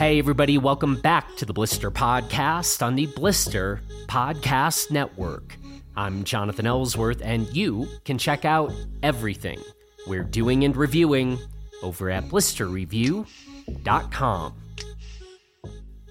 Hey, everybody, welcome back to the Blister Podcast on the Blister Podcast Network. I'm Jonathan Ellsworth, and you can check out everything we're doing and reviewing over at blisterreview.com.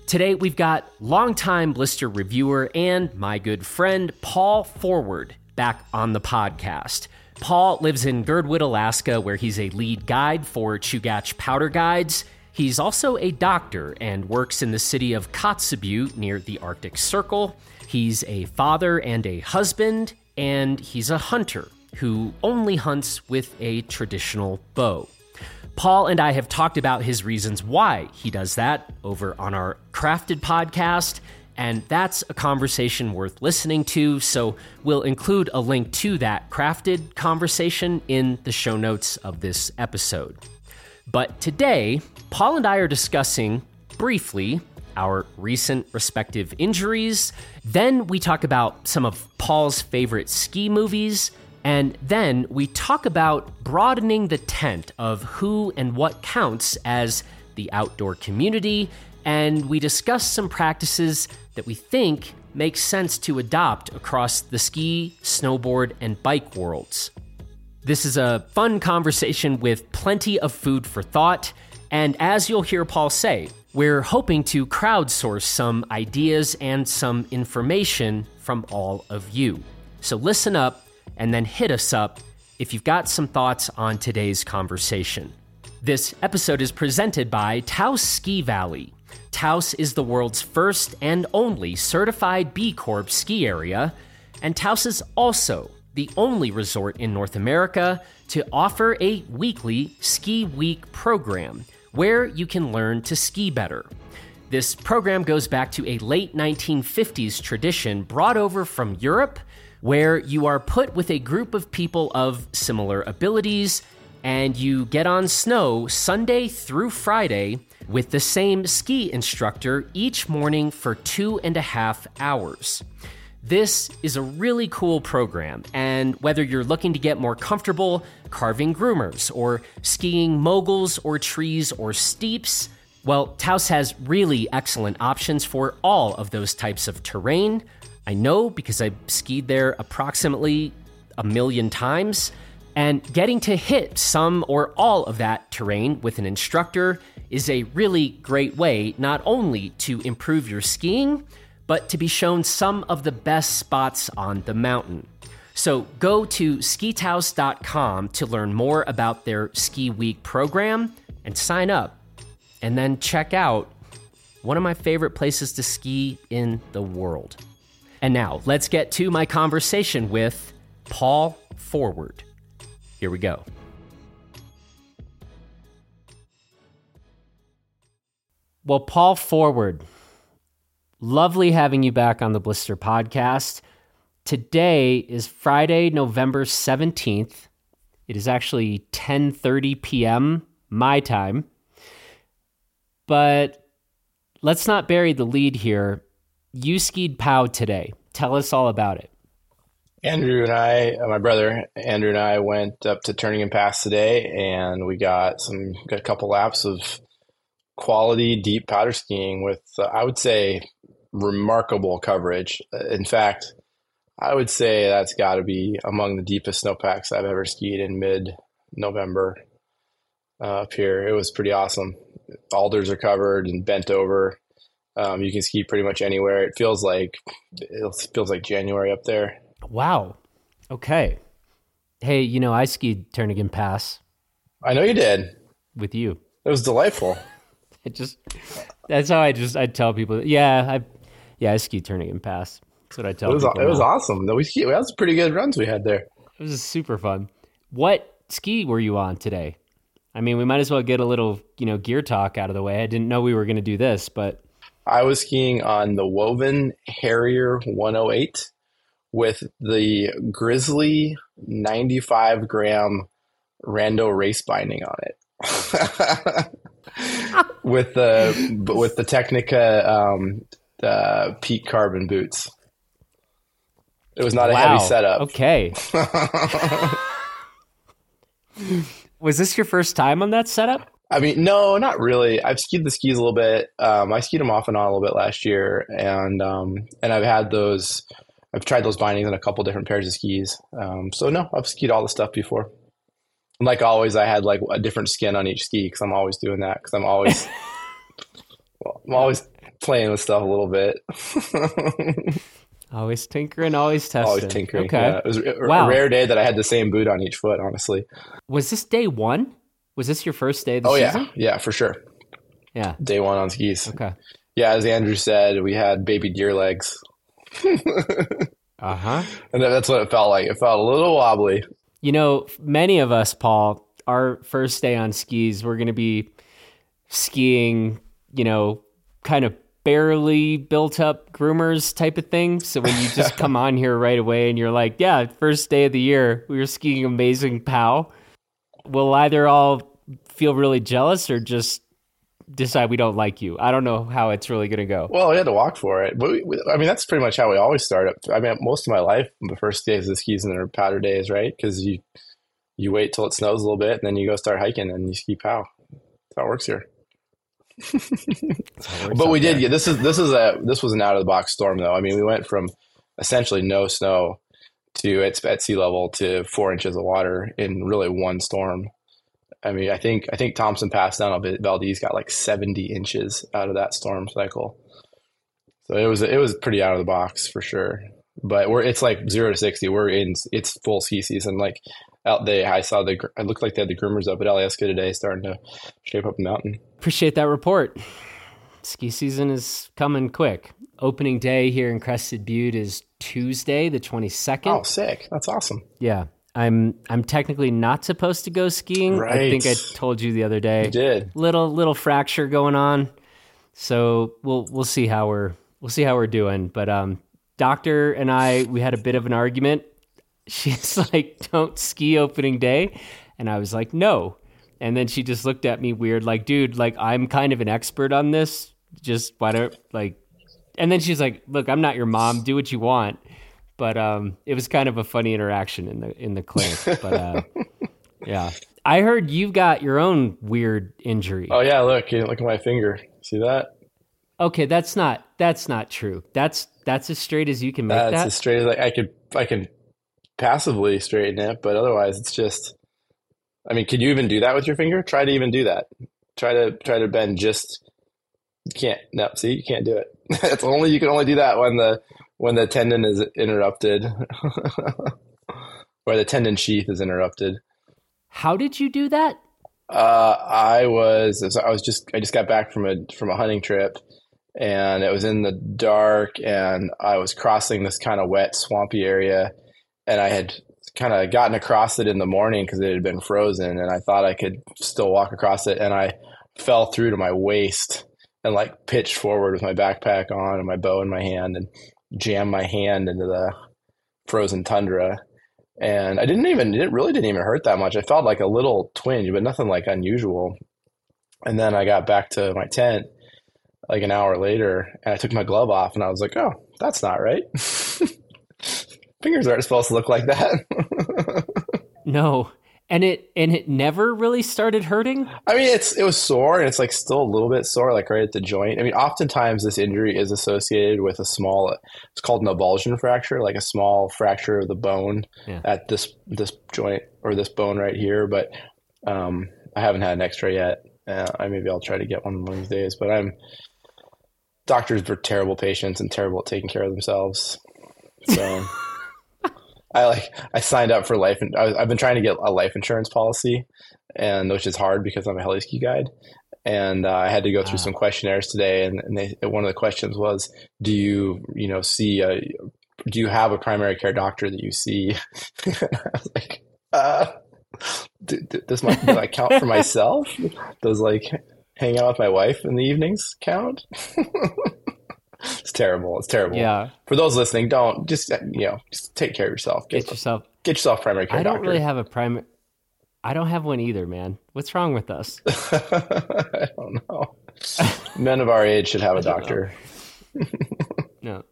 Today, we've got longtime Blister reviewer and my good friend Paul Forward back on the podcast. Paul lives in Girdwood, Alaska, where he's a lead guide for Chugach Powder Guides He's also a doctor and works in the city of Kotzebue near the Arctic Circle. He's a father and a husband, and he's a hunter who only hunts with a traditional bow. Paul and I have talked about his reasons why he does that over on our Crafted podcast, and that's a conversation worth listening to. So we'll include a link to that Crafted conversation in the show notes of this episode. But today, Paul and I are discussing briefly our recent respective injuries. Then we talk about some of Paul's favorite ski movies. And then we talk about broadening the tent of who and what counts as the outdoor community. And we discuss some practices that we think make sense to adopt across the ski, snowboard, and bike worlds. This is a fun conversation with plenty of food for thought. And as you'll hear Paul say, we're hoping to crowdsource some ideas and some information from all of you. So listen up and then hit us up if you've got some thoughts on today's conversation. This episode is presented by Taos Ski Valley. Taos is the world's first and only certified B Corp ski area, and Taos is also the only resort in North America to offer a weekly Ski Week program where you can learn to ski better. This program goes back to a late 1950s tradition brought over from Europe, where you are put with a group of people of similar abilities and you get on snow Sunday through Friday with the same ski instructor each morning for two and a half hours. This is a really cool program, and whether you're looking to get more comfortable carving groomers, or skiing moguls, or trees, or steeps, well, Taos has really excellent options for all of those types of terrain. I know because I've skied there approximately a million times, and getting to hit some or all of that terrain with an instructor is a really great way not only to improve your skiing but to be shown some of the best spots on the mountain. So go to skitaos.com to learn more about their Ski Week program and sign up. And then check out one of my favorite places to ski in the world. And now let's get to my conversation with Paul Forward. Here we go. Well, Paul Forward, Lovely having you back on the Blister podcast. Today is Friday, November 17th. It is actually 10:30 p.m. my time. But let's not bury the lead here. You skied POW today. Tell us all about it. Andrew and I, uh, my brother Andrew and I went up to Turnagain Pass today and we got some got a couple laps of quality deep powder skiing with uh, I would say remarkable coverage. In fact, I would say that's got to be among the deepest snowpacks I've ever skied in mid November uh, up here. It was pretty awesome. Alders are covered and bent over. Um, you can ski pretty much anywhere. It feels like it feels like January up there. Wow. Okay. Hey, you know I skied Turnagain Pass. I know you did with you. It was delightful. it just that's how I just I tell people. Yeah, I yeah, I ski Turnagain Pass. That's what I tell it was, people. It was awesome. We ski. That was pretty good runs we had there. It was super fun. What ski were you on today? I mean, we might as well get a little, you know, gear talk out of the way. I didn't know we were going to do this, but I was skiing on the Woven Harrier 108 with the Grizzly 95 gram Rando race binding on it. with the with the Tecnica um, the peak carbon boots. It was not wow. a heavy setup. Okay. was this your first time on that setup? I mean, no, not really. I've skied the skis a little bit. Um, I skied them off and on a little bit last year, and um, and I've had those. I've tried those bindings on a couple different pairs of skis. Um, so no, I've skied all the stuff before. And like always, I had like a different skin on each ski because I'm always doing that because I'm always well, I'm always playing with stuff a little bit. always tinkering, always testing. Always tinkering. Okay. Yeah. It was a, wow. rare day that I had the same boot on each foot. Honestly. Was this day one? Was this your first day of the oh, season? yeah, yeah, for sure. Yeah, day one on skis. Okay. Yeah, as Andrew said, we had baby deer legs. uh huh. And that's what it felt like. It felt a little wobbly. You know, many of us, Paul, our first day on skis, we're going to be skiing. You know, kind of barely built up groomers type of thing. So when you just come on here right away and you're like, yeah, first day of the year, we were skiing amazing pow. We'll either all feel really jealous or just decide we don't like you. I don't know how it's really going to go. Well, we had to walk for it. But we, we, I mean, that's pretty much how we always start up. I mean, most of my life, the first days of the skis and their powder days, right? Because you you wait till it snows a little bit and then you go start hiking and you ski pow. That's how it works here. But we did get this is this is a this was an out of the box storm though. I mean, we went from essentially no snow to it's at sea level to four inches of water in really one storm. I mean, I think I think Thompson Pass down Valdez got like 70 inches out of that storm cycle. So it was it was pretty out of the box for sure. But we're it's like zero to 60. We're in it's full ski season. Like out there, I saw the it looked like they had the groomers up at Alyeska today, starting to shape up the mountain. Appreciate that report. Ski season is coming quick. Opening day here in Crested Butte is Tuesday, the 22nd. Oh, sick. That's awesome. Yeah. I'm I'm technically not supposed to go skiing. Right. I think I told you the other day. You did. Little little fracture going on. So we'll we'll see how we're we'll see how we're doing. But um doctor and I we had a bit of an argument. She's like, "Don't ski opening day." And I was like, "No." And then she just looked at me weird like, "Dude, like I'm kind of an expert on this. Just why don't like and then she's like, "Look, I'm not your mom. Do what you want." But um, it was kind of a funny interaction in the in the clinic. But uh, yeah, I heard you've got your own weird injury. Oh yeah, look, look at my finger. See that? Okay, that's not that's not true. That's that's as straight as you can make that's that. as straight as I, I could I can passively straighten it, but otherwise it's just. I mean, could you even do that with your finger? Try to even do that. Try to try to bend just. You can't. No, see, you can't do it. it's only you can only do that when the when the tendon is interrupted or the tendon sheath is interrupted. How did you do that? Uh, I was I was just I just got back from a from a hunting trip, and it was in the dark, and I was crossing this kind of wet, swampy area, and I had kind of gotten across it in the morning because it had been frozen, and I thought I could still walk across it, and I fell through to my waist and like pitched forward with my backpack on and my bow in my hand, and jammed my hand into the frozen tundra. And I didn't even, it really didn't even hurt that much. I felt like a little twinge, but nothing like unusual. And then I got back to my tent like an hour later and I took my glove off and I was like, oh, that's not right. Fingers aren't supposed to look like that. no. And it and it never really started hurting? I mean it's it was sore and it's like still a little bit sore like right at the joint. I mean oftentimes this injury is associated with a small it's called an avulsion fracture like a small fracture of the bone yeah. at this this joint or this bone right here. But um, i haven't had an x-ray yet. Uh, I, maybe i'll try to get one one of these days. But i'm doctors are terrible patients and terrible at taking care of themselves. So I like I signed up for life and I've been trying to get a life insurance policy, and which is hard because I'm a heli ski guide, and uh, I had to go through some questionnaires today, and, and they, one of the questions was, do you you know see a, do you have a primary care doctor that you see? I was like, uh, does my do I count for myself? Does like hang out with my wife in the evenings count? it's terrible. It's terrible. Yeah. For those listening, don't just you know just take care of yourself. Get, get yourself get yourself primary care. I don't doctor. really have a primary. I don't have one either, man. What's wrong with us? I don't know. Men of our age should have a doctor. no.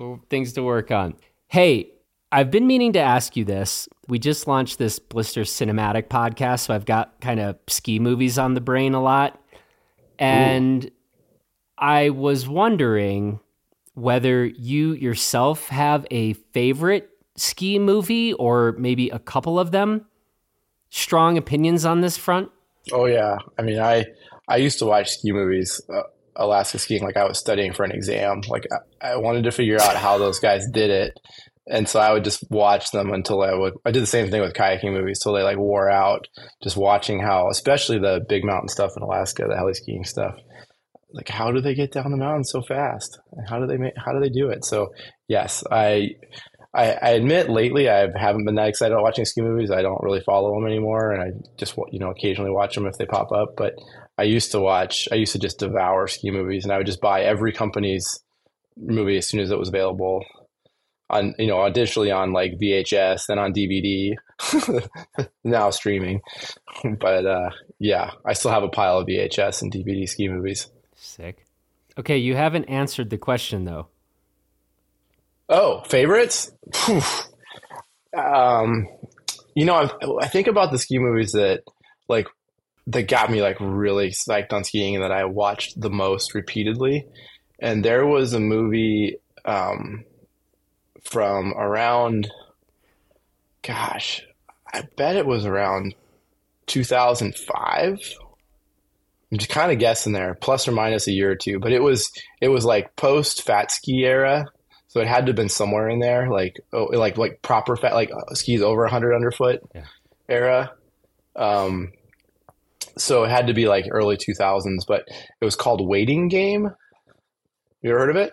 Well, things to work on. Hey, I've been meaning to ask you this. we just launched this Blister Cinematic podcast, so I've got kind of ski movies on the brain a lot. And Ooh. I was wondering whether you yourself have a favorite ski movie or maybe a couple of them. Strong opinions on this front? Oh yeah. I mean, I I used to watch ski movies uh, Alaska skiing like I was studying for an exam. Like I, I wanted to figure out how those guys did it and so I would just watch them until I would. I did the same thing with kayaking movies till they like wore out. Just watching how, especially the big mountain stuff in Alaska, the heli skiing stuff. Like, how do they get down the mountain so fast? How do they make? How do they do it? So, yes, I, I, I admit lately I haven't been that excited about watching ski movies. I don't really follow them anymore, and I just you know occasionally watch them if they pop up. But I used to watch. I used to just devour ski movies, and I would just buy every company's movie as soon as it was available on you know digitally on like VHS, then on DVD, now streaming. But uh, yeah, I still have a pile of VHS and DVD ski movies. Sick. Okay, you haven't answered the question though. Oh, favorites? um, you know, I, I think about the ski movies that like that got me like really psyched on skiing and that I watched the most repeatedly. And there was a movie um, from around, gosh, I bet it was around 2005. I'm just kind of guessing there, plus or minus a year or two. But it was it was like post fat ski era, so it had to have been somewhere in there, like oh, like like proper fat, like uh, skis over 100 underfoot yeah. era. Um, so it had to be like early 2000s, but it was called Waiting Game. You ever heard of it?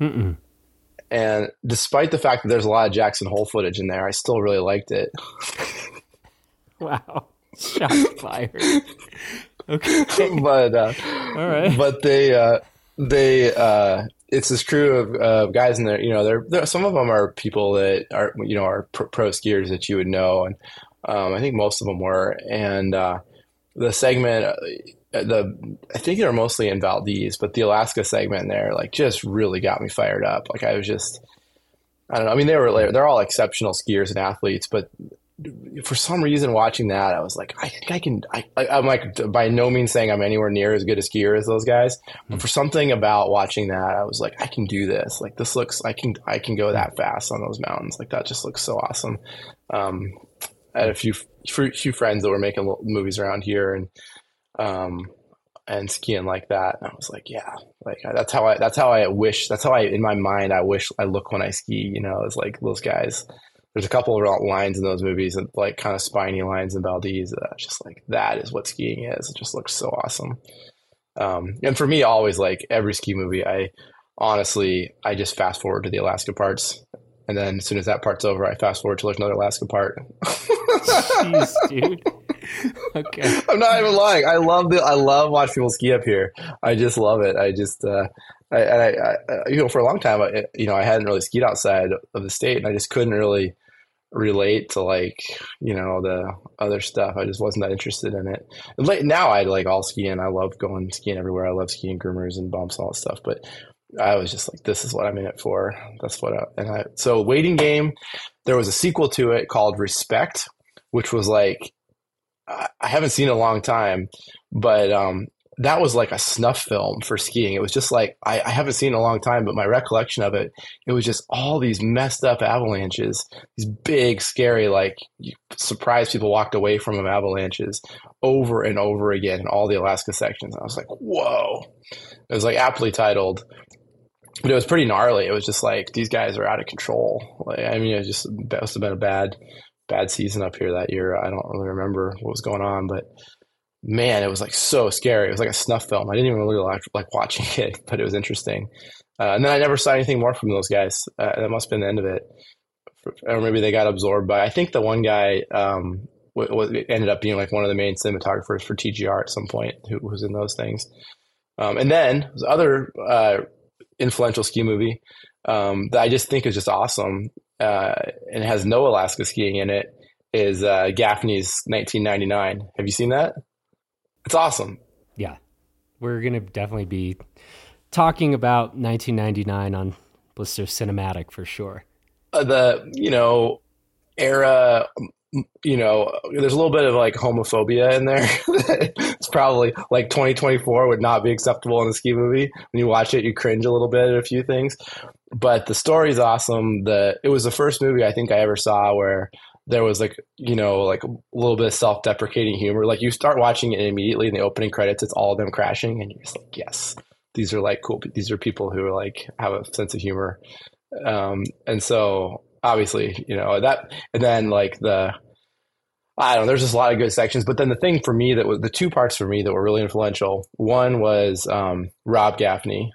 Mm-mm. And despite the fact that there's a lot of Jackson Hole footage in there, I still really liked it. wow. Shot fired. Okay. but uh, all right. But they uh, they uh, it's this crew of uh, guys in there. You know, they're, they're, some of them are people that are you know are pro, pro skiers that you would know, and um, I think most of them were. And uh, the segment uh, the I think they're mostly in Valdez, but the Alaska segment there like just really got me fired up. Like I was just I don't know. I mean, they were they're all exceptional skiers and athletes, but for some reason watching that, I was like, I think I can. I, am like by no means saying I'm anywhere near as good a skier as those guys, but hmm. for something about watching that, I was like, I can do this. Like this looks, I can, I can go that fast on those mountains. Like that just looks so awesome. Um, I had a few few friends that were making movies around here, and um, and skiing like that. And I was like, yeah, like that's how I, that's how I wish, that's how I, in my mind, I wish I look when I ski, you know, it's like those guys. There's a couple of lines in those movies and like kind of spiny lines in Valdez. That just like, that is what skiing is. It just looks so awesome. Um, and for me, always like every ski movie, I honestly, I just fast forward to the Alaska parts. And then as soon as that part's over, I fast forward to there's another Alaska part. Jeez, dude. okay. I'm not even lying. I love the I love watching people ski up here. I just love it. I just uh, I, I, I, you know for a long time I, you know I hadn't really skied outside of the state and I just couldn't really relate to like you know the other stuff. I just wasn't that interested in it. Late now I like all skiing. I love going skiing everywhere. I love skiing groomers and bumps and all that stuff. But I was just like, this is what I'm in it for. That's what I, and I so waiting game. There was a sequel to it called Respect, which was like I haven't seen in a long time, but um, that was like a snuff film for skiing. It was just like I, I, haven't seen it in a long time, but my recollection of it, it was just all these messed up avalanches, these big, scary, like surprise people walked away from them avalanches over and over again in all the Alaska sections. I was like, whoa! It was like aptly titled, but it was pretty gnarly. It was just like these guys are out of control. Like I mean, it just it must have been a bad bad season up here that year. I don't really remember what was going on, but man, it was like so scary. It was like a snuff film. I didn't even really like, like watching it, but it was interesting. Uh, and then I never saw anything more from those guys. Uh, that must have been the end of it. Or maybe they got absorbed by. I think the one guy um, w- w- ended up being like one of the main cinematographers for TGR at some point, who was in those things. Um, and then the other uh, influential ski movie um, that I just think is just awesome uh, and has no Alaska skiing in it is uh, Gaffney's 1999. Have you seen that? It's awesome. Yeah, we're gonna definitely be talking about 1999 on Blister Cinematic for sure. Uh, the you know era you know, there's a little bit of like homophobia in there. it's probably like 2024 would not be acceptable in a ski movie. When you watch it, you cringe a little bit at a few things. But the story's awesome. The it was the first movie I think I ever saw where there was like you know like a little bit of self-deprecating humor. Like you start watching it immediately in the opening credits, it's all of them crashing, and you're just like, yes, these are like cool. These are people who are like have a sense of humor. Um, and so obviously, you know, that, and then like the, I don't know, there's just a lot of good sections. But then the thing for me that was the two parts for me that were really influential one was um, Rob Gaffney,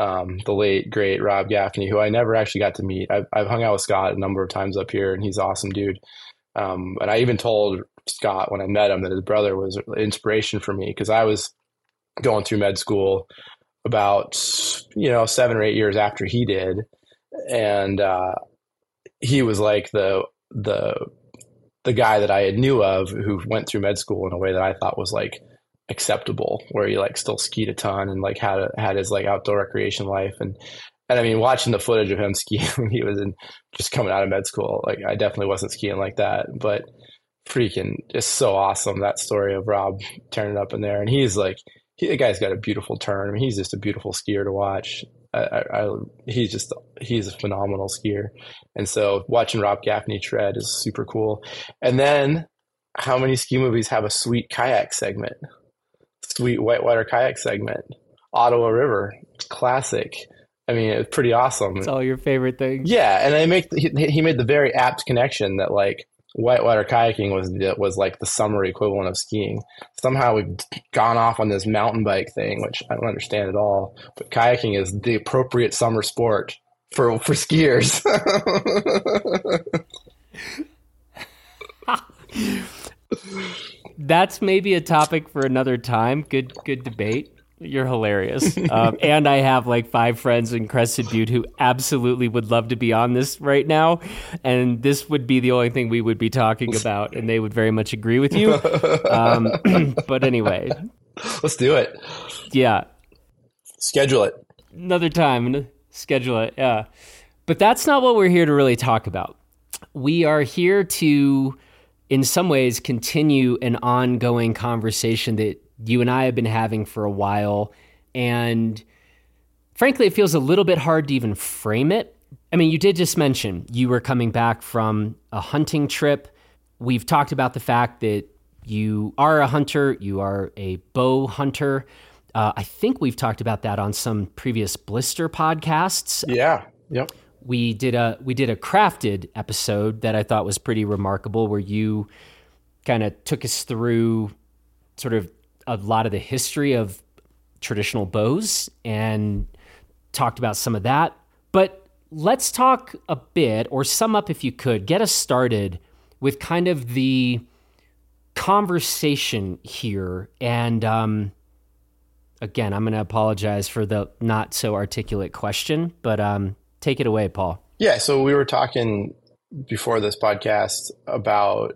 um, the late, great Rob Gaffney, who I never actually got to meet. I've, I've hung out with Scott a number of times up here, and he's awesome dude. Um, and I even told Scott when I met him that his brother was inspiration for me because I was going through med school about, you know, seven or eight years after he did. And uh, he was like the the the guy that I had knew of who went through med school in a way that I thought was like acceptable, where he like still skied a ton and like had a, had his like outdoor recreation life and and I mean watching the footage of him skiing when he was in just coming out of med school, like I definitely wasn't skiing like that, but freaking just so awesome that story of Rob turning up in there and he's like he, the guy's got a beautiful turn. I mean, he's just a beautiful skier to watch. I, I, I, he's just he's a phenomenal skier, and so watching Rob Gaffney tread is super cool. And then, how many ski movies have a sweet kayak segment? Sweet whitewater kayak segment. Ottawa River, classic. I mean, it's pretty awesome. It's all your favorite things. Yeah, and I make he, he made the very apt connection that like whitewater kayaking was was like the summer equivalent of skiing. Somehow we've gone off on this mountain bike thing, which I don't understand at all. But kayaking is the appropriate summer sport for for skiers. That's maybe a topic for another time. Good good debate. You're hilarious. Um, and I have like five friends in Crested Butte who absolutely would love to be on this right now. And this would be the only thing we would be talking about. And they would very much agree with you. Um, but anyway, let's do it. Yeah. Schedule it. Another time. Schedule it. Yeah. But that's not what we're here to really talk about. We are here to, in some ways, continue an ongoing conversation that you and I have been having for a while. And frankly, it feels a little bit hard to even frame it. I mean, you did just mention you were coming back from a hunting trip. We've talked about the fact that you are a hunter, you are a bow hunter. Uh, I think we've talked about that on some previous blister podcasts. Yeah. Yep. We did a we did a crafted episode that I thought was pretty remarkable, where you kind of took us through sort of a lot of the history of traditional bows and talked about some of that. But let's talk a bit, or sum up if you could, get us started with kind of the conversation here. And um, again, I'm going to apologize for the not so articulate question, but um, take it away, Paul. Yeah. So we were talking before this podcast about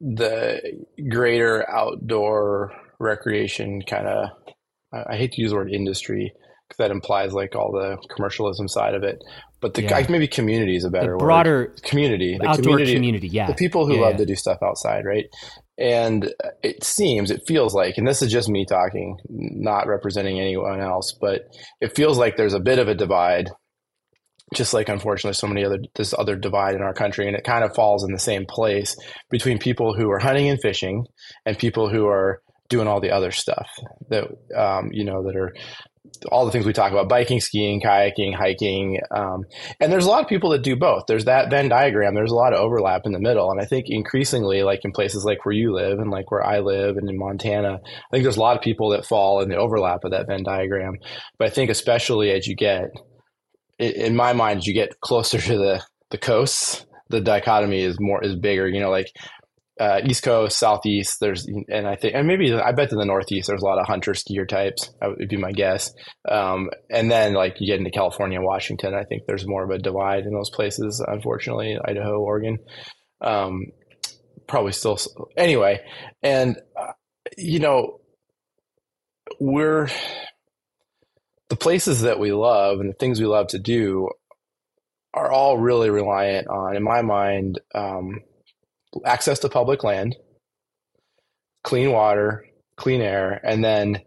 the greater outdoor recreation kind of I hate to use the word industry because that implies like all the commercialism side of it. But the yeah. maybe community is a better the broader word. community, the outdoor community, community, yeah, the people who yeah, love yeah. to do stuff outside, right? And it seems, it feels like, and this is just me talking, not representing anyone else, but it feels like there's a bit of a divide just like unfortunately so many other this other divide in our country and it kind of falls in the same place between people who are hunting and fishing and people who are doing all the other stuff that um, you know that are all the things we talk about biking skiing kayaking hiking um, and there's a lot of people that do both. There's that venn diagram. There's a lot of overlap in the middle and i think increasingly like in places like where you live and like where i live and in montana i think there's a lot of people that fall in the overlap of that venn diagram. But i think especially as you get in my mind, as you get closer to the the coasts, the dichotomy is more is bigger. You know, like uh, East Coast, Southeast. There's and I think and maybe I bet in the Northeast there's a lot of hunter skier types. Would be my guess. Um, and then like you get into California, Washington. I think there's more of a divide in those places. Unfortunately, Idaho, Oregon. Um, probably still anyway. And uh, you know, we're the places that we love and the things we love to do are all really reliant on, in my mind, um, access to public land, clean water, clean air, and then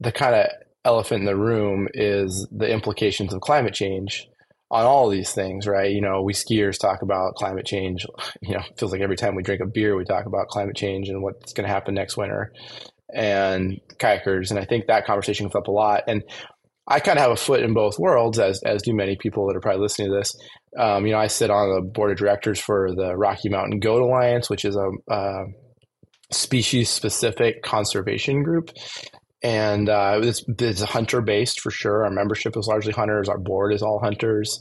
the kind of elephant in the room is the implications of climate change on all these things, right? You know, we skiers talk about climate change. You know, it feels like every time we drink a beer, we talk about climate change and what's going to happen next winter. And kayakers, and I think that conversation comes up a lot. And I kind of have a foot in both worlds, as as do many people that are probably listening to this. Um, you know, I sit on the board of directors for the Rocky Mountain Goat Alliance, which is a, a species specific conservation group. And uh, it's, it's hunter based for sure. Our membership is largely hunters. Our board is all hunters,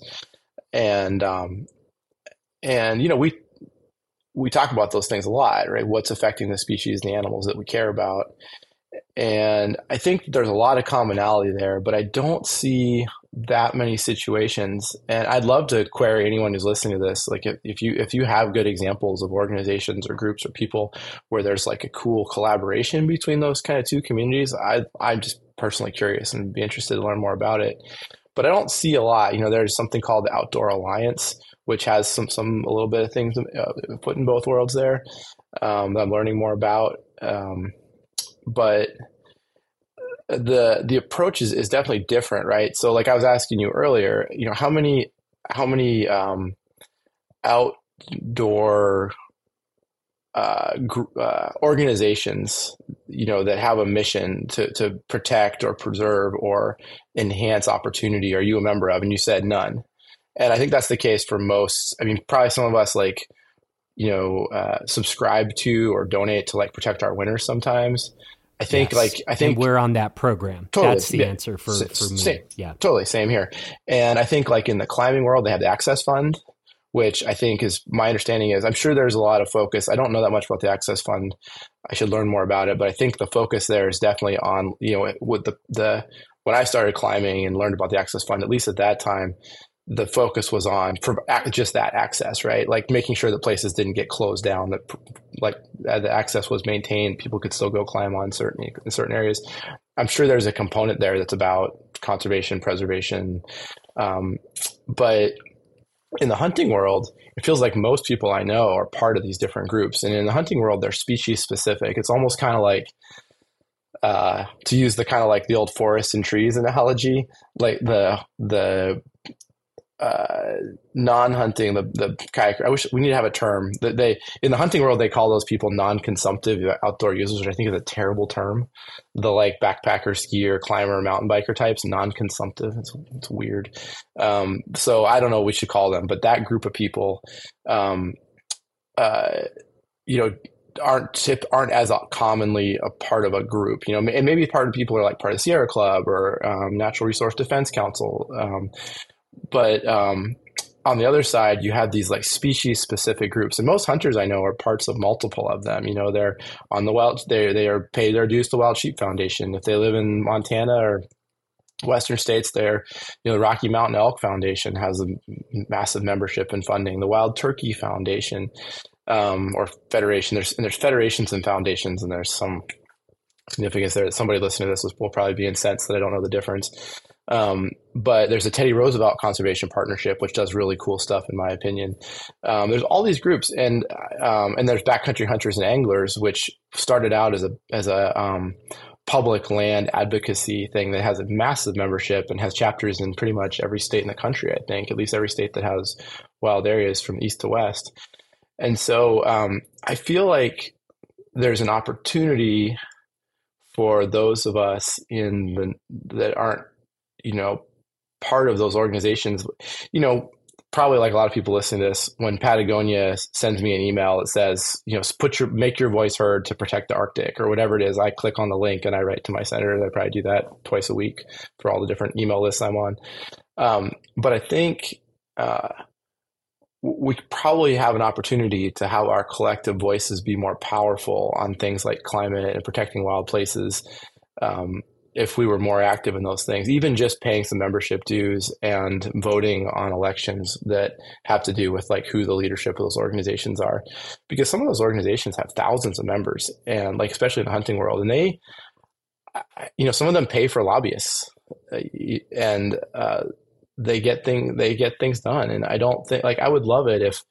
and um, and you know we we talk about those things a lot, right? What's affecting the species and the animals that we care about, and I think there's a lot of commonality there, but I don't see that many situations. And I'd love to query anyone who's listening to this. Like if, if you if you have good examples of organizations or groups or people where there's like a cool collaboration between those kind of two communities, I I'm just personally curious and be interested to learn more about it. But I don't see a lot. You know, there's something called the Outdoor Alliance, which has some some a little bit of things uh, put in both worlds there um, that I'm learning more about. Um, but the the approach is, is definitely different, right? So like I was asking you earlier, you know, how many how many um, outdoor uh, gr- uh, organizations, you know, that have a mission to to protect or preserve or enhance opportunity are you a member of? And you said none. And I think that's the case for most. I mean, probably some of us like, you know, uh, subscribe to or donate to like protect our winters sometimes. I think yes. like I think and we're on that program. Totally, That's the yeah. answer for, for me. Same, yeah, totally same here. And I think like in the climbing world, they have the Access Fund, which I think is my understanding is I'm sure there's a lot of focus. I don't know that much about the Access Fund. I should learn more about it, but I think the focus there is definitely on you know with the the when I started climbing and learned about the Access Fund, at least at that time, the focus was on just that access, right? Like making sure that places didn't get closed down, that like the access was maintained, people could still go climb on certain in certain areas. I'm sure there's a component there that's about conservation, preservation, um, but in the hunting world, it feels like most people I know are part of these different groups, and in the hunting world, they're species specific. It's almost kind of like uh, to use the kind of like the old forest and trees analogy, like the the uh, non-hunting the the kayaker. I wish we need to have a term that they in the hunting world they call those people non-consumptive outdoor users, which I think is a terrible term. The like backpacker, skier, climber, mountain biker types, non-consumptive. It's, it's weird. Um, so I don't know what we should call them, but that group of people, um, uh, you know, aren't tip aren't as commonly a part of a group, you know, and maybe part of people are like part of Sierra Club or um, Natural Resource Defense Council. Um, but um, on the other side, you have these like species specific groups, and most hunters I know are parts of multiple of them. You know, they're on the wild, they they are paid their dues to the Wild Sheep Foundation. If they live in Montana or Western states, there, you know, the Rocky Mountain Elk Foundation has a massive membership and funding. The Wild Turkey Foundation um, or Federation, there's and there's federations and foundations, and there's some significance there. Somebody listening to this will probably be incensed that I don't know the difference. Um, but there's a Teddy Roosevelt Conservation Partnership, which does really cool stuff, in my opinion. Um, there's all these groups, and um, and there's backcountry hunters and anglers, which started out as a as a um, public land advocacy thing that has a massive membership and has chapters in pretty much every state in the country. I think at least every state that has wild areas from east to west. And so um, I feel like there's an opportunity for those of us in the that aren't you know, part of those organizations, you know, probably like a lot of people listening to this, when Patagonia sends me an email that says, you know, put your make your voice heard to protect the Arctic or whatever it is, I click on the link and I write to my senator. I probably do that twice a week for all the different email lists I'm on. Um, but I think uh, we probably have an opportunity to have our collective voices be more powerful on things like climate and protecting wild places. Um, if we were more active in those things, even just paying some membership dues and voting on elections that have to do with like who the leadership of those organizations are, because some of those organizations have thousands of members, and like especially in the hunting world, and they, you know, some of them pay for lobbyists, uh, and uh, they get thing they get things done. And I don't think like I would love it if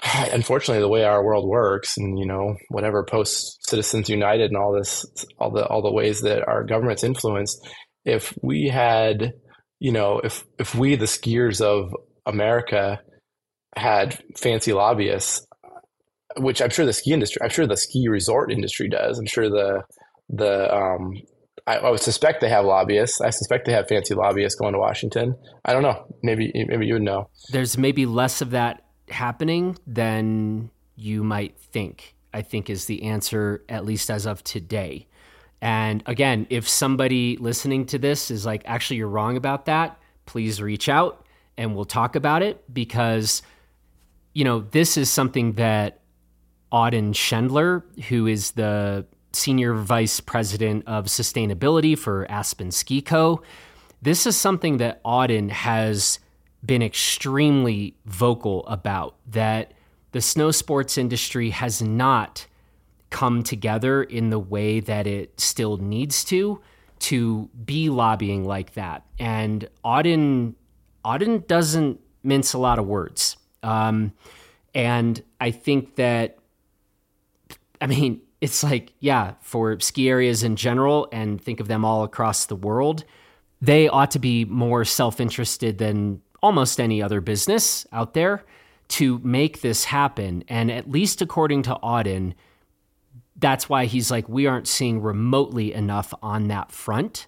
unfortunately the way our world works and you know whatever post citizens united and all this all the all the ways that our government's influenced if we had you know if if we the skiers of america had fancy lobbyists which i'm sure the ski industry i'm sure the ski resort industry does i'm sure the the um I, I would suspect they have lobbyists. I suspect they have fancy lobbyists going to Washington. I don't know. Maybe maybe you would know. There's maybe less of that happening than you might think, I think is the answer, at least as of today. And again, if somebody listening to this is like, actually, you're wrong about that, please reach out and we'll talk about it because, you know, this is something that Auden Schendler, who is the senior vice president of sustainability for Aspen Ski Co., this is something that Auden has been extremely vocal about that the snow sports industry has not come together in the way that it still needs to to be lobbying like that. And Auden Auden doesn't mince a lot of words. Um, and I think that I mean, it's like, yeah, for ski areas in general and think of them all across the world, they ought to be more self-interested than almost any other business out there to make this happen. And at least according to Auden, that's why he's like, we aren't seeing remotely enough on that front.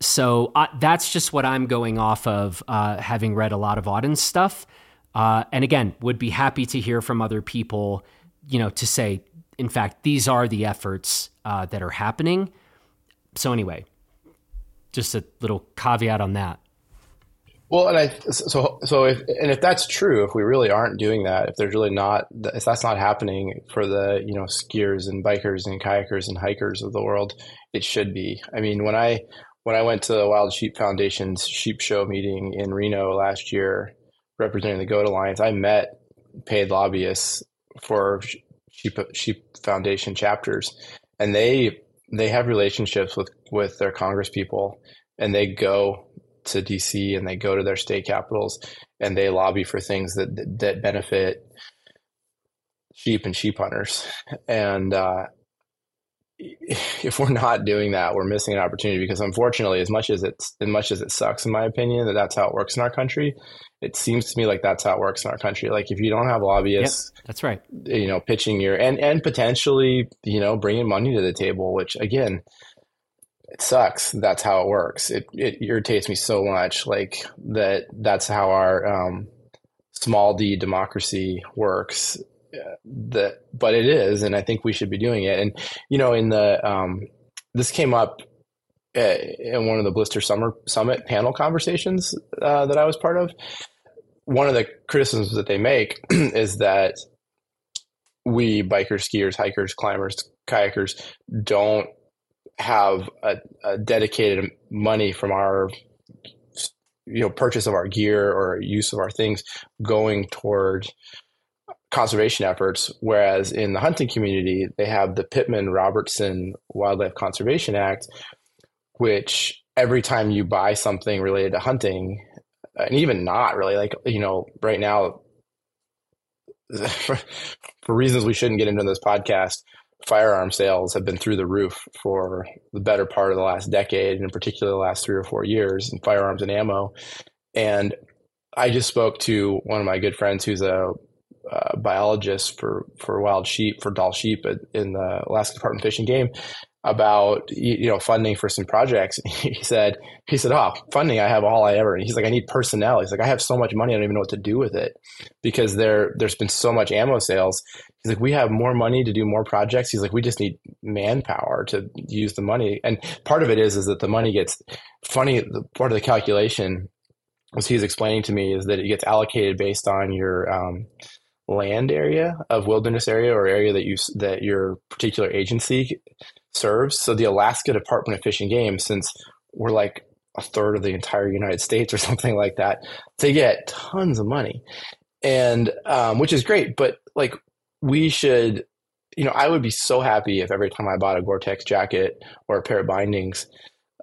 So uh, that's just what I'm going off of, uh, having read a lot of Auden's stuff. Uh, and again, would be happy to hear from other people, you know, to say, in fact, these are the efforts uh, that are happening. So, anyway, just a little caveat on that. Well, and I so so if and if that's true, if we really aren't doing that, if there's really not if that's not happening for the you know skiers and bikers and kayakers and hikers of the world, it should be. I mean, when I when I went to the Wild Sheep Foundation's Sheep Show meeting in Reno last year, representing the Goat Alliance, I met paid lobbyists for Sheep Sheep Foundation chapters, and they they have relationships with with their Congress people, and they go to DC and they go to their state capitals and they lobby for things that that benefit sheep and sheep hunters. And uh, if we're not doing that, we're missing an opportunity because unfortunately, as much as it's as much as it sucks, in my opinion, that that's how it works in our country. It seems to me like that's how it works in our country. Like if you don't have lobbyists, yep, that's right. You know, pitching your and and potentially you know bringing money to the table, which again, it sucks. That's how it works. It it irritates me so much, like that. That's how our um, small d democracy works. Uh, that, but it is, and I think we should be doing it. And you know, in the um, this came up uh, in one of the Blister Summer Summit panel conversations uh, that I was part of. One of the criticisms that they make is that we bikers, skiers, hikers, climbers, kayakers don't have a, a dedicated money from our you know purchase of our gear or use of our things going toward conservation efforts. Whereas in the hunting community they have the Pittman Robertson Wildlife Conservation Act which every time you buy something related to hunting and even not really like you know right now for, for reasons we shouldn't get into this podcast firearm sales have been through the roof for the better part of the last decade, and in particular the last three or four years in firearms and ammo. And I just spoke to one of my good friends who's a biologist for, for wild sheep, for Dall sheep in the Alaska Department of Fish and Game about, you know, funding for some projects. He said, he said, oh, funding, I have all I ever. And he's like, I need personnel. He's like, I have so much money. I don't even know what to do with it because there, there's been so much ammo sales. He's like, we have more money to do more projects. He's like, we just need manpower to use the money. And part of it is, is that the money gets funny. The part of the calculation as he's explaining to me is that it gets allocated based on your, um, land area of wilderness area or area that you that your particular agency serves. So the Alaska Department of Fish and Game, since we're like a third of the entire United States or something like that, they get tons of money, and um, which is great. But like we should, you know, I would be so happy if every time I bought a Gore-Tex jacket or a pair of bindings.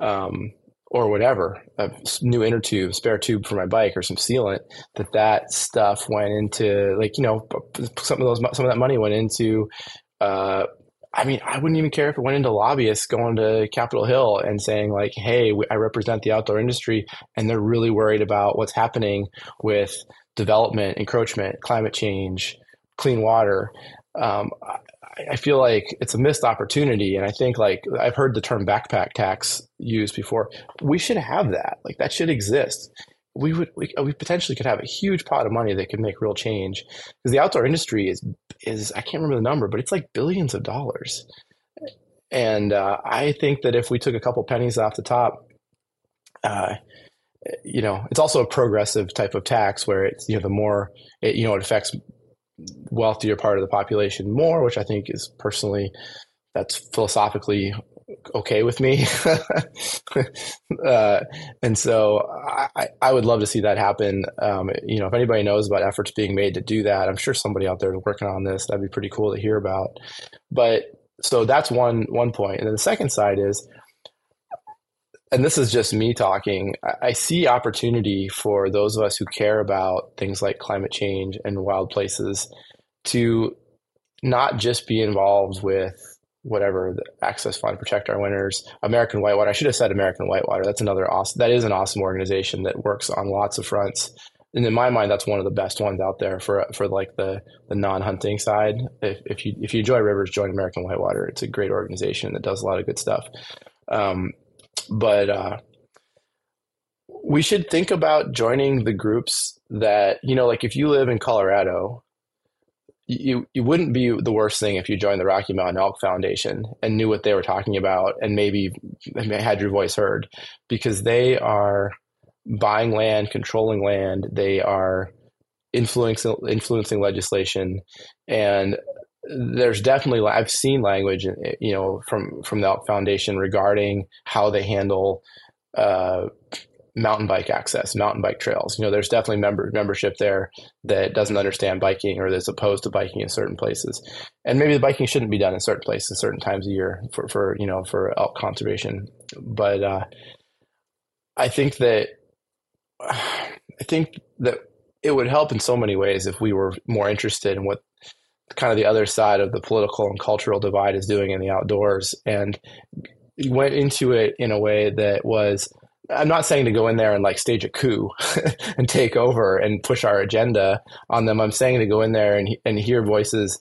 Um, or whatever, a new inner tube, spare tube for my bike, or some sealant, that that stuff went into like you know some of those some of that money went into. Uh, I mean, I wouldn't even care if it went into lobbyists going to Capitol Hill and saying like, "Hey, I represent the outdoor industry, and they're really worried about what's happening with development, encroachment, climate change, clean water." Um, I feel like it's a missed opportunity. And I think like I've heard the term backpack tax used before. We should have that. Like that should exist. We would we, we potentially could have a huge pot of money that could make real change because the outdoor industry is is I can't remember the number, but it's like billions of dollars. And uh, I think that if we took a couple pennies off the top, uh, you know, it's also a progressive type of tax where it's you know the more it, you know it affects wealthier part of the population more, which I think is personally that's philosophically okay with me. uh, and so I, I, would love to see that happen. Um, you know, if anybody knows about efforts being made to do that, I'm sure somebody out there is working on this. That'd be pretty cool to hear about. But so that's one one point. And then the second side is and this is just me talking, I see opportunity for those of us who care about things like climate change and wild places to not just be involved with whatever the access fund protect our winters american whitewater. I should have said american whitewater. That's another awesome that is an awesome organization that works on lots of fronts. And in my mind that's one of the best ones out there for for like the the non-hunting side. If, if you if you enjoy rivers join american whitewater. It's a great organization that does a lot of good stuff. Um, but uh, we should think about joining the groups that you know like if you live in colorado you you wouldn't be the worst thing if you joined the rocky mountain elk foundation and knew what they were talking about and maybe had your voice heard because they are buying land controlling land. They are influencing influencing legislation. And there's definitely I've seen language, you know, from from the Elk foundation regarding how they handle uh, mountain bike access, mountain bike trails. You know, there's definitely member membership there that doesn't understand biking or that's opposed to biking in certain places, and maybe the biking shouldn't be done in certain places, certain times a year for for you know for elk conservation. But uh, I think that I think that it would help in so many ways if we were more interested in what kind of the other side of the political and cultural divide is doing in the outdoors and went into it in a way that was I'm not saying to go in there and like stage a coup and take over and push our agenda on them. I'm saying to go in there and and hear voices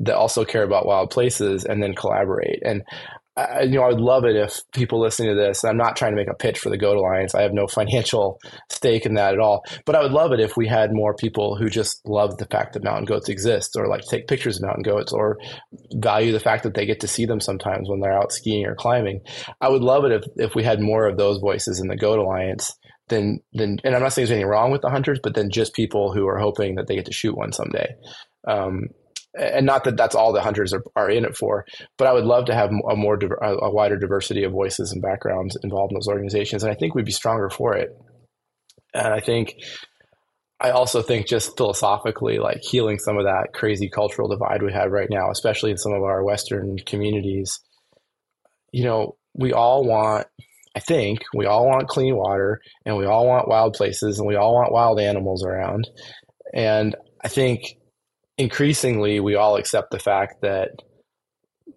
that also care about wild places and then collaborate. And I, you know, I would love it if people listening to this. I'm not trying to make a pitch for the Goat Alliance. I have no financial stake in that at all. But I would love it if we had more people who just love the fact that mountain goats exist, or like take pictures of mountain goats, or value the fact that they get to see them sometimes when they're out skiing or climbing. I would love it if if we had more of those voices in the Goat Alliance. Then, then, and I'm not saying there's anything wrong with the hunters, but then just people who are hoping that they get to shoot one someday. Um, and not that that's all the hunters are, are in it for, but I would love to have a more a wider diversity of voices and backgrounds involved in those organizations, and I think we'd be stronger for it. And I think, I also think just philosophically, like healing some of that crazy cultural divide we have right now, especially in some of our Western communities. You know, we all want. I think we all want clean water and we all want wild places and we all want wild animals around. And I think increasingly we all accept the fact that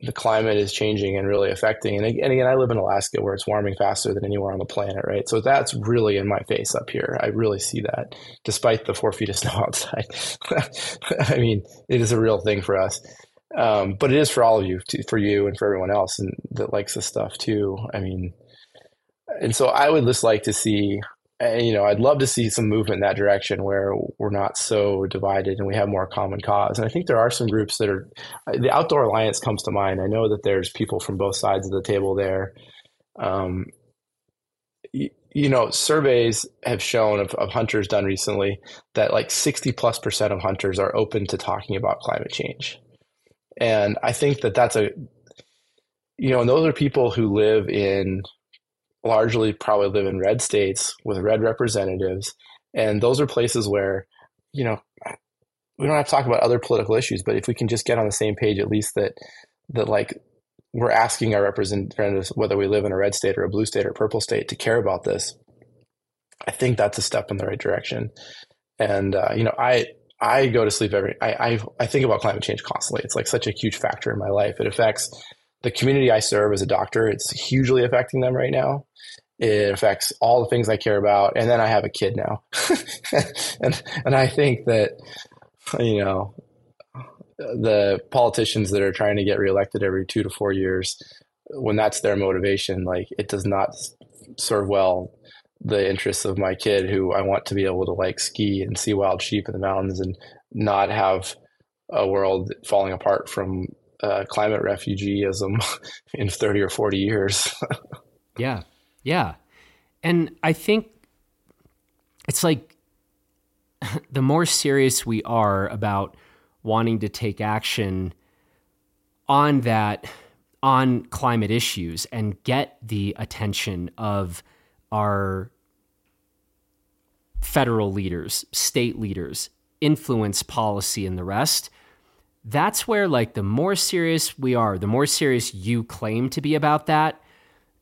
the climate is changing and really affecting. And, and again, I live in Alaska where it's warming faster than anywhere on the planet, right? So that's really in my face up here. I really see that, despite the four feet of snow outside. I mean, it is a real thing for us. Um, but it is for all of you, to, for you and for everyone else and that likes this stuff too. I mean, and so I would just like to see you know, I'd love to see some movement in that direction where we're not so divided and we have more common cause. And I think there are some groups that are, the Outdoor Alliance comes to mind. I know that there's people from both sides of the table there. Um, you, you know, surveys have shown of, of hunters done recently that like 60 plus percent of hunters are open to talking about climate change. And I think that that's a, you know, and those are people who live in largely probably live in red states with red representatives. And those are places where, you know, we don't have to talk about other political issues, but if we can just get on the same page, at least that, that like we're asking our representatives, whether we live in a red state or a blue state or purple state, to care about this. I think that's a step in the right direction. And uh, you know, I I go to sleep every. I, I I think about climate change constantly. It's like such a huge factor in my life. It affects the community I serve as a doctor. It's hugely affecting them right now. It affects all the things I care about, and then I have a kid now, and and I think that you know the politicians that are trying to get reelected every two to four years, when that's their motivation, like it does not serve well the interests of my kid who I want to be able to like ski and see wild sheep in the mountains and not have a world falling apart from uh, climate refugeeism in 30 or 40 years. yeah. Yeah. And I think it's like the more serious we are about wanting to take action on that on climate issues and get the attention of our federal leaders, state leaders, influence policy and the rest. That's where like the more serious we are, the more serious you claim to be about that,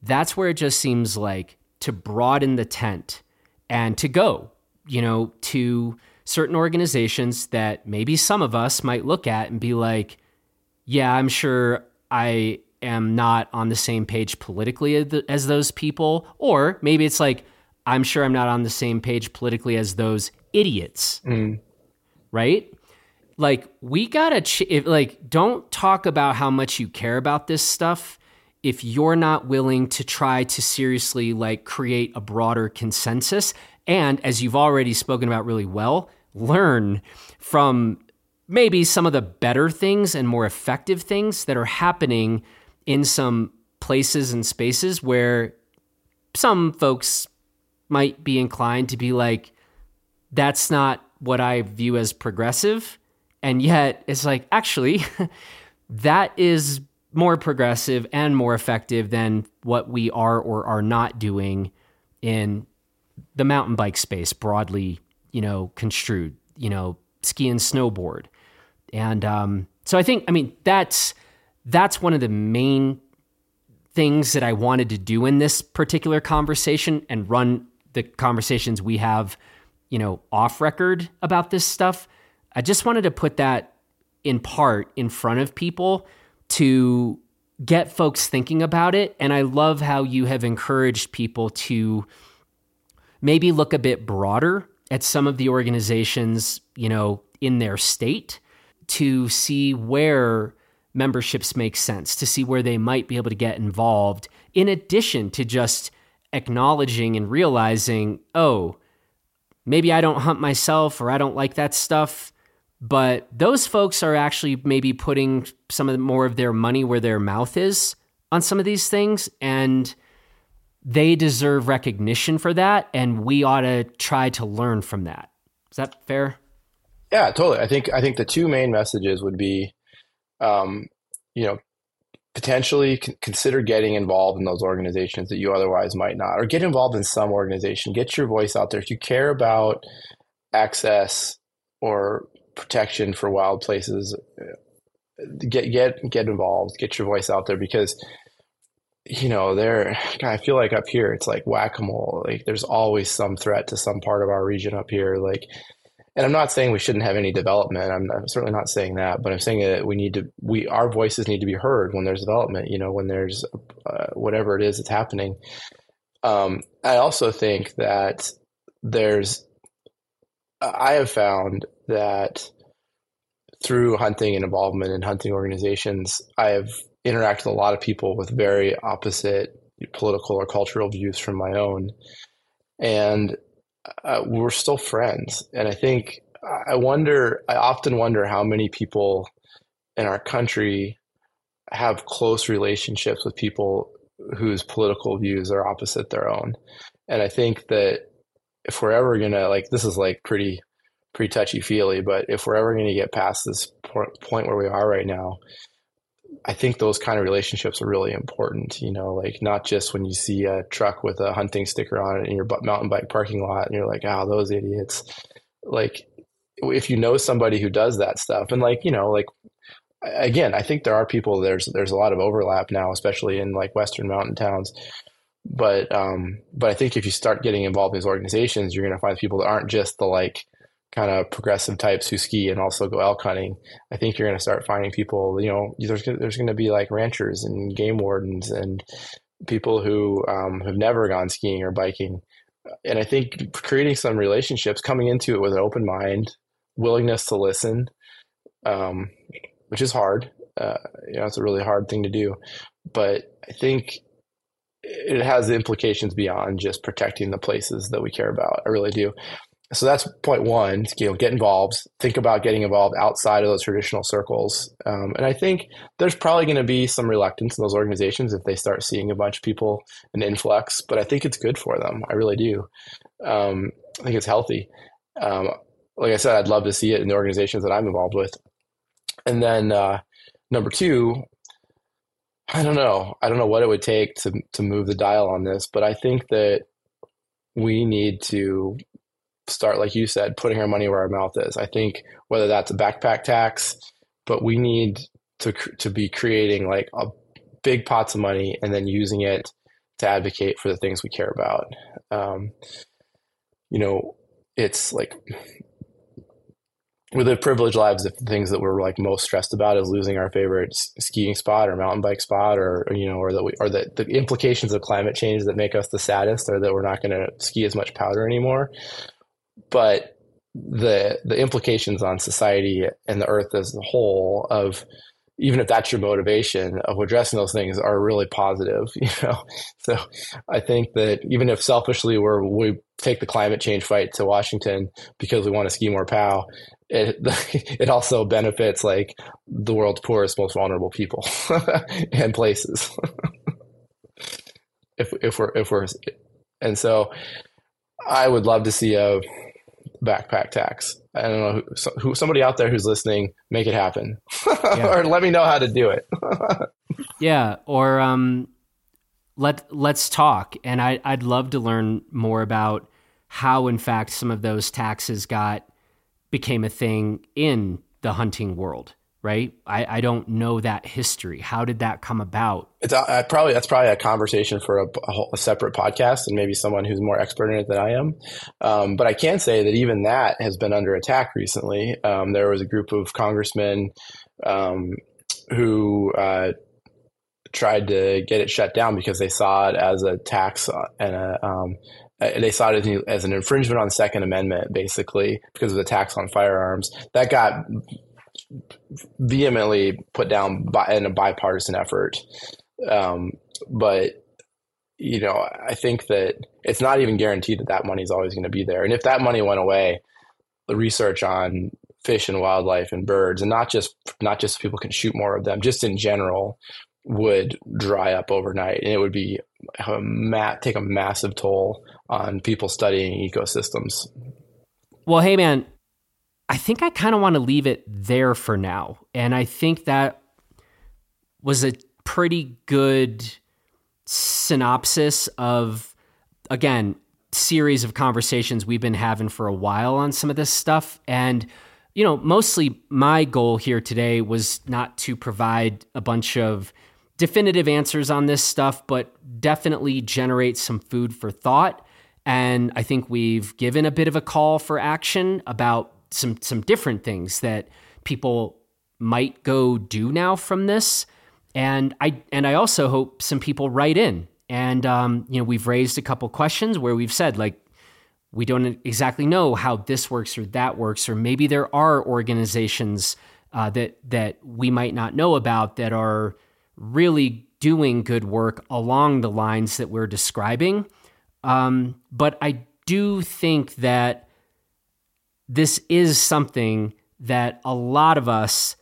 that's where it just seems like to broaden the tent and to go, you know, to certain organizations that maybe some of us might look at and be like, yeah, I'm sure I am not on the same page politically as those people. Or maybe it's like, I'm sure I'm not on the same page politically as those idiots. Mm. Right? Like, we gotta, ch- if, like, don't talk about how much you care about this stuff if you're not willing to try to seriously, like, create a broader consensus. And as you've already spoken about really well, learn from maybe some of the better things and more effective things that are happening in some places and spaces where some folks might be inclined to be like, that's not what I view as progressive. And yet it's like, actually, that is more progressive and more effective than what we are or are not doing in the mountain bike space broadly, you know, construed, you know, ski and snowboard. And um, so I think, I mean, that's that's one of the main things that I wanted to do in this particular conversation and run the conversations we have, you know, off record about this stuff. I just wanted to put that in part in front of people to get folks thinking about it. And I love how you have encouraged people to maybe look a bit broader at some of the organizations, you know, in their state to see where memberships make sense, to see where they might be able to get involved, in addition to just acknowledging and realizing, oh, maybe I don't hunt myself or I don't like that stuff. But those folks are actually maybe putting some of the, more of their money where their mouth is on some of these things. And they deserve recognition for that. And we ought to try to learn from that. Is that fair? Yeah, totally. I think I think the two main messages would be, um, you know, potentially consider getting involved in those organizations that you otherwise might not, or get involved in some organization. Get your voice out there. If you care about access or protection for wild places, get get get involved. Get your voice out there because you know there. I feel like up here it's like whack a mole. Like there's always some threat to some part of our region up here. Like and I'm not saying we shouldn't have any development. I'm, I'm, certainly not saying that, but I'm saying that we need to, we, our voices need to be heard when there's development, you know, when there's uh, whatever it is that's happening. Um, I also think that there's, I have found that through hunting and involvement in hunting organizations, I have interacted with a lot of people with very opposite political or cultural views from my own. And uh, we're still friends. And I think I wonder, I often wonder how many people in our country have close relationships with people whose political views are opposite their own. And I think that if we're ever to, like, this is like pretty, pretty touchy feely, but if we're ever to get past this point where we are right now, I think those kind of relationships are really important. You know, like not just when you see a truck with a hunting sticker on it in your mountain bike parking lot, and you're like, "Oh, those idiots." Like, if you know somebody who does that stuff, and like you know, like again, I think there are people. There's there's a lot of overlap now, especially in like Western mountain towns. But um, but I think if you start getting involved in these organizations, you're going to find people that aren't just the like kind of progressive types who ski and also go elk hunting. I think you're going to start finding people. You know, there's there's going to be like ranchers and game wardens and people who um, have never gone skiing or biking. And I think creating some relationships, coming into it with an open mind, willingness to listen, um, which is hard. Uh, you know, it's a really hard thing to do, but I think it has implications beyond just protecting the places that we care about. I really do. So that's point one. You know, get involved. Think about getting involved outside of those traditional circles. Um, and I think there's probably going to be some reluctance in those organizations if they start seeing a bunch of people an influx. But I think it's good for them. I really do. Um, I think it's healthy. Um, like I said, I'd love to see it in the organizations that I'm involved with. And then uh, number two, I don't know. I don't know what it would take to to move the dial on this, but I think that we need to start, like you said, putting our money where our mouth is. I think whether that's a backpack tax, but we need to to be creating like a big pots of money and then using it to advocate for the things we care about. Um, you know, it's like we live privileged lives the things that we're like most stressed about is losing our favorite skiing spot or mountain bike spot or, you know or that we or the, the implications of climate change that make us the saddest or that we're not going to ski as much powder anymore. But the the implications on society and the earth as a whole of even if that's your motivation of addressing those things are really positive you know? So i think that even if selfishly we're we take the climate change fight to washington because we want to ski more pow it it also benefits like the world's poorest most vulnerable people and places. If if we're if we're and so i would love to see a backpack tax. I don't know who, who somebody out there who's listening, make it happen, yeah. or let me know how to do it. yeah, or um, let let's talk, and I I'd love to learn more about how, in fact, some of those taxes got became a thing in the hunting world right? I, I don't know that history. How did that come about? It's uh, probably that's probably a conversation for a, a, whole, a, separate podcast and maybe someone who's more expert in it than I am. Um, but I can say that even that has been under attack recently. Um, there was a group of congressmen um, who uh, tried to get it shut down because they saw it as a tax and a um, they saw it as an infringement on the Second Amendment, basically, because of the tax on firearms. That got vehemently put down by, in a bipartisan effort. Um, but you know, I think that it's not even guaranteed that that money is always going to be there. And if that money went away, the research on fish and wildlife and birds, and not just not just people can shoot more of them, just in general, would dry up overnight, and it would be a ma- take a massive toll on people studying ecosystems. Well, hey man, I think I kind of want to leave it there for now. And I think that was a pretty good synopsis of, again, series of conversations we've been having for a while on some of this stuff. And, you know, mostly my goal here today was not to provide a bunch of definitive answers on this stuff, but definitely generate some food for thought. And I think we've given a bit of a call for action about some some different things that people might go do now from this. And I and I also hope some people write in. And um, you know, we've raised a couple questions where we've said like we don't exactly know how this works or that works, or maybe there are organizations uh, that that we might not know about that are really doing good work along the lines that we're describing. Um, but I do think that this is something that a lot of us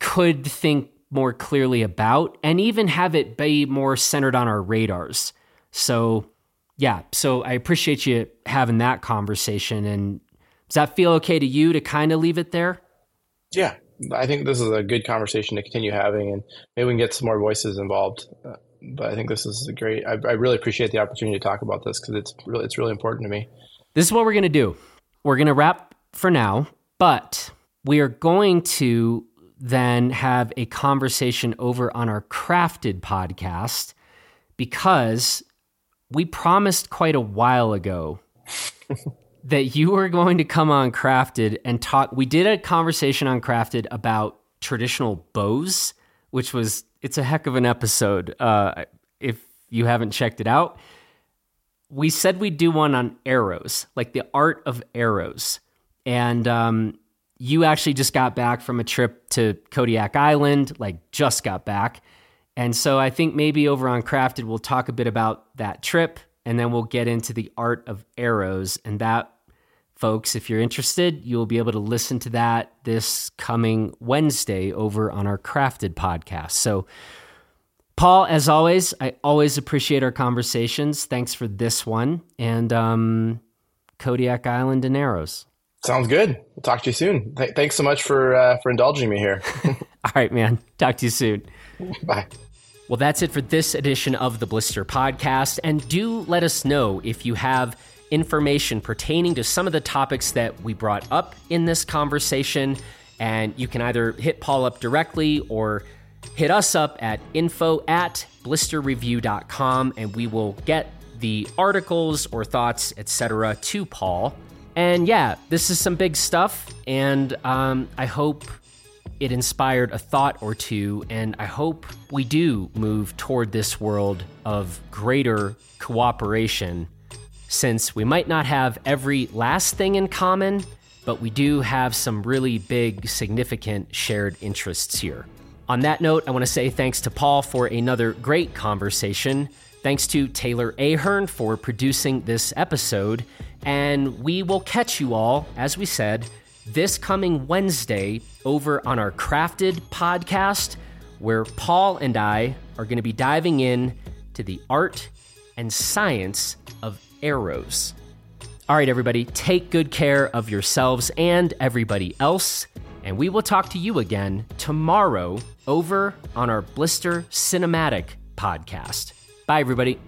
could think more clearly about and even have it be more centered on our radars. So, yeah, so I appreciate you having that conversation. And does that feel okay to you to kind of leave it there? Yeah, I think this is a good conversation to continue having, and maybe we can get some more voices involved. Uh, but I think this is a great. I, I really appreciate the opportunity to talk about this because it's really it's really important to me. This is what we're gonna do we're going to wrap for now, but we are going to then have a conversation over on our Crafted podcast because we promised quite a while ago that you were going to come on Crafted and talk. We did a conversation on Crafted about traditional bows, which was it's a heck of an episode. Uh, if you haven't checked it out, we said we'd do one on arrows, like the art of arrows, and um, you actually just got back from a trip to Kodiak Island, like just got back. And so I think maybe over on Crafted, we'll talk a bit about that trip and then we'll get into the art of arrows. And that, folks, if you're interested, you'll be able to listen to that this coming Wednesday over on our Crafted podcast. So, Paul, as always, I always appreciate our conversations. Thanks for this one. And um, Kodiak Island and arrows. Sounds good. We'll talk to you soon. Th- thanks so much for uh, for indulging me here. All right, man. Talk to you soon. Bye. Well, that's it for this edition of the Blister Podcast. And do let us know if you have information pertaining to some of the topics that we brought up in this conversation. And you can either hit Paul up directly or hit us up at info at blisterreview.com and we will get the articles or thoughts, etc., to Paul. And yeah, this is some big stuff, and um, I hope it inspired a thought or two, and I hope we do move toward this world of greater cooperation since we might not have every last thing in common, but we do have some really big, significant shared interests here. On that note, I want to say thanks to Paul for another great conversation. Thanks to Taylor Ahern for producing this episode. And we will catch you all, as we said, this coming Wednesday over on our Crafted podcast, where Paul and I are going to be diving in to the art and science of arrows. All right, everybody, take good care of yourselves and everybody else. And we will talk to you again tomorrow over on our Blister Cinematic podcast. Bye, everybody.